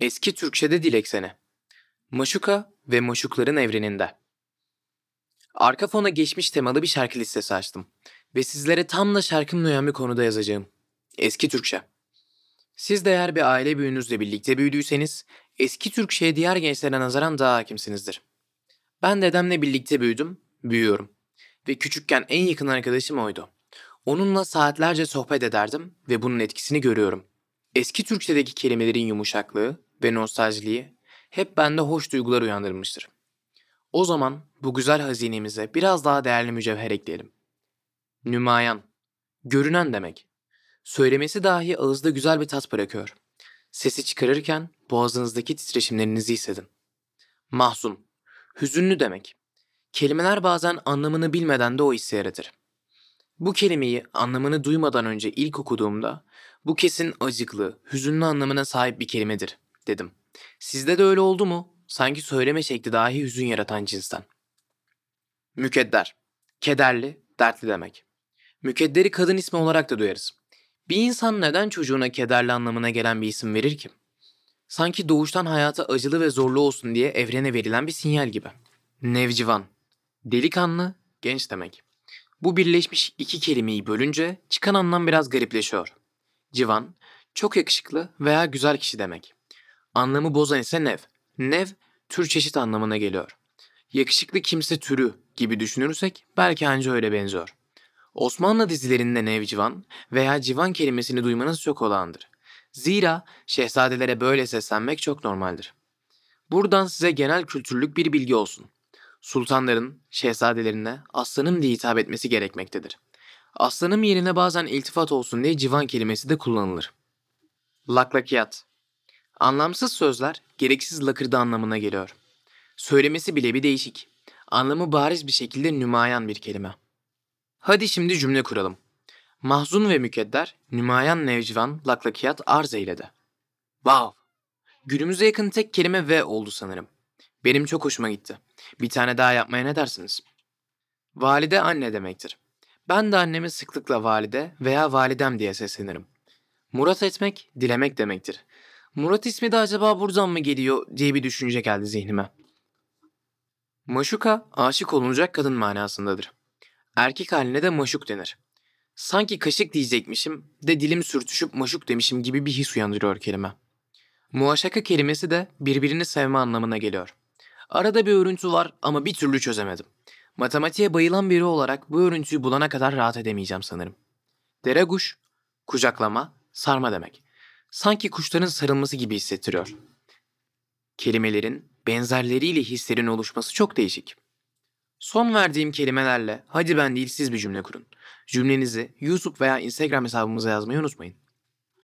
Eski Türkçe'de dil ekseni. Maşuka ve Maşukların evreninde. Arka fona geçmiş temalı bir şarkı listesi açtım. Ve sizlere tam da şarkımla uyan bir konuda yazacağım. Eski Türkçe. Siz de eğer bir aile büyüğünüzle birlikte büyüdüyseniz eski Türkçe'ye diğer gençlere nazaran daha hakimsinizdir. Ben dedemle birlikte büyüdüm, büyüyorum. Ve küçükken en yakın arkadaşım oydu. Onunla saatlerce sohbet ederdim ve bunun etkisini görüyorum. Eski Türkçedeki kelimelerin yumuşaklığı ve nostaljiliği hep bende hoş duygular uyandırmıştır. O zaman bu güzel hazinemize biraz daha değerli mücevher ekleyelim. Nümayan, görünen demek. Söylemesi dahi ağızda güzel bir tat bırakıyor. Sesi çıkarırken boğazınızdaki titreşimlerinizi hissedin. Mahzun, hüzünlü demek. Kelimeler bazen anlamını bilmeden de o hissi yaratır. Bu kelimeyi anlamını duymadan önce ilk okuduğumda bu kesin acıklı, hüzünlü anlamına sahip bir kelimedir dedim. Sizde de öyle oldu mu? Sanki söyleme şekli dahi hüzün yaratan cinsten. Mükedder. Kederli, dertli demek. Mükedderi kadın ismi olarak da duyarız. Bir insan neden çocuğuna kederli anlamına gelen bir isim verir ki? Sanki doğuştan hayata acılı ve zorlu olsun diye evrene verilen bir sinyal gibi. Nevcivan. Delikanlı, genç demek. Bu birleşmiş iki kelimeyi bölünce çıkan anlam biraz garipleşiyor. Civan, çok yakışıklı veya güzel kişi demek. Anlamı bozan ise nev. Nev, tür çeşit anlamına geliyor. Yakışıklı kimse türü gibi düşünürsek belki anca öyle benziyor. Osmanlı dizilerinde nev civan veya civan kelimesini duymanız çok olağandır. Zira şehzadelere böyle seslenmek çok normaldir. Buradan size genel kültürlük bir bilgi olsun. Sultanların şehzadelerine aslanım diye hitap etmesi gerekmektedir. Aslanım yerine bazen iltifat olsun diye civan kelimesi de kullanılır. Laklakiyat Anlamsız sözler gereksiz lakırdı anlamına geliyor. Söylemesi bile bir değişik. Anlamı bariz bir şekilde nümayan bir kelime. Hadi şimdi cümle kuralım. Mahzun ve mükedder, nümayan nevcivan, laklakiyat arz eyledi. Wow! Günümüze yakın tek kelime ve oldu sanırım. Benim çok hoşuma gitti. Bir tane daha yapmaya ne dersiniz? Valide anne demektir. Ben de annemi sıklıkla valide veya validem diye seslenirim. Murat etmek, dilemek demektir. Murat ismi de acaba buradan mı geliyor diye bir düşünce geldi zihnime. Maşuka, aşık olunacak kadın manasındadır. Erkek haline de maşuk denir. Sanki kaşık diyecekmişim de dilim sürtüşüp maşuk demişim gibi bir his uyandırıyor kelime. Muaşaka kelimesi de birbirini sevme anlamına geliyor. Arada bir örüntü var ama bir türlü çözemedim. Matematiğe bayılan biri olarak bu örüntüyü bulana kadar rahat edemeyeceğim sanırım. Dereguş, kucaklama, sarma demek. Sanki kuşların sarılması gibi hissettiriyor. Kelimelerin benzerleriyle hislerin oluşması çok değişik. Son verdiğim kelimelerle hadi ben değil siz bir cümle kurun. Cümlenizi YouTube veya Instagram hesabımıza yazmayı unutmayın.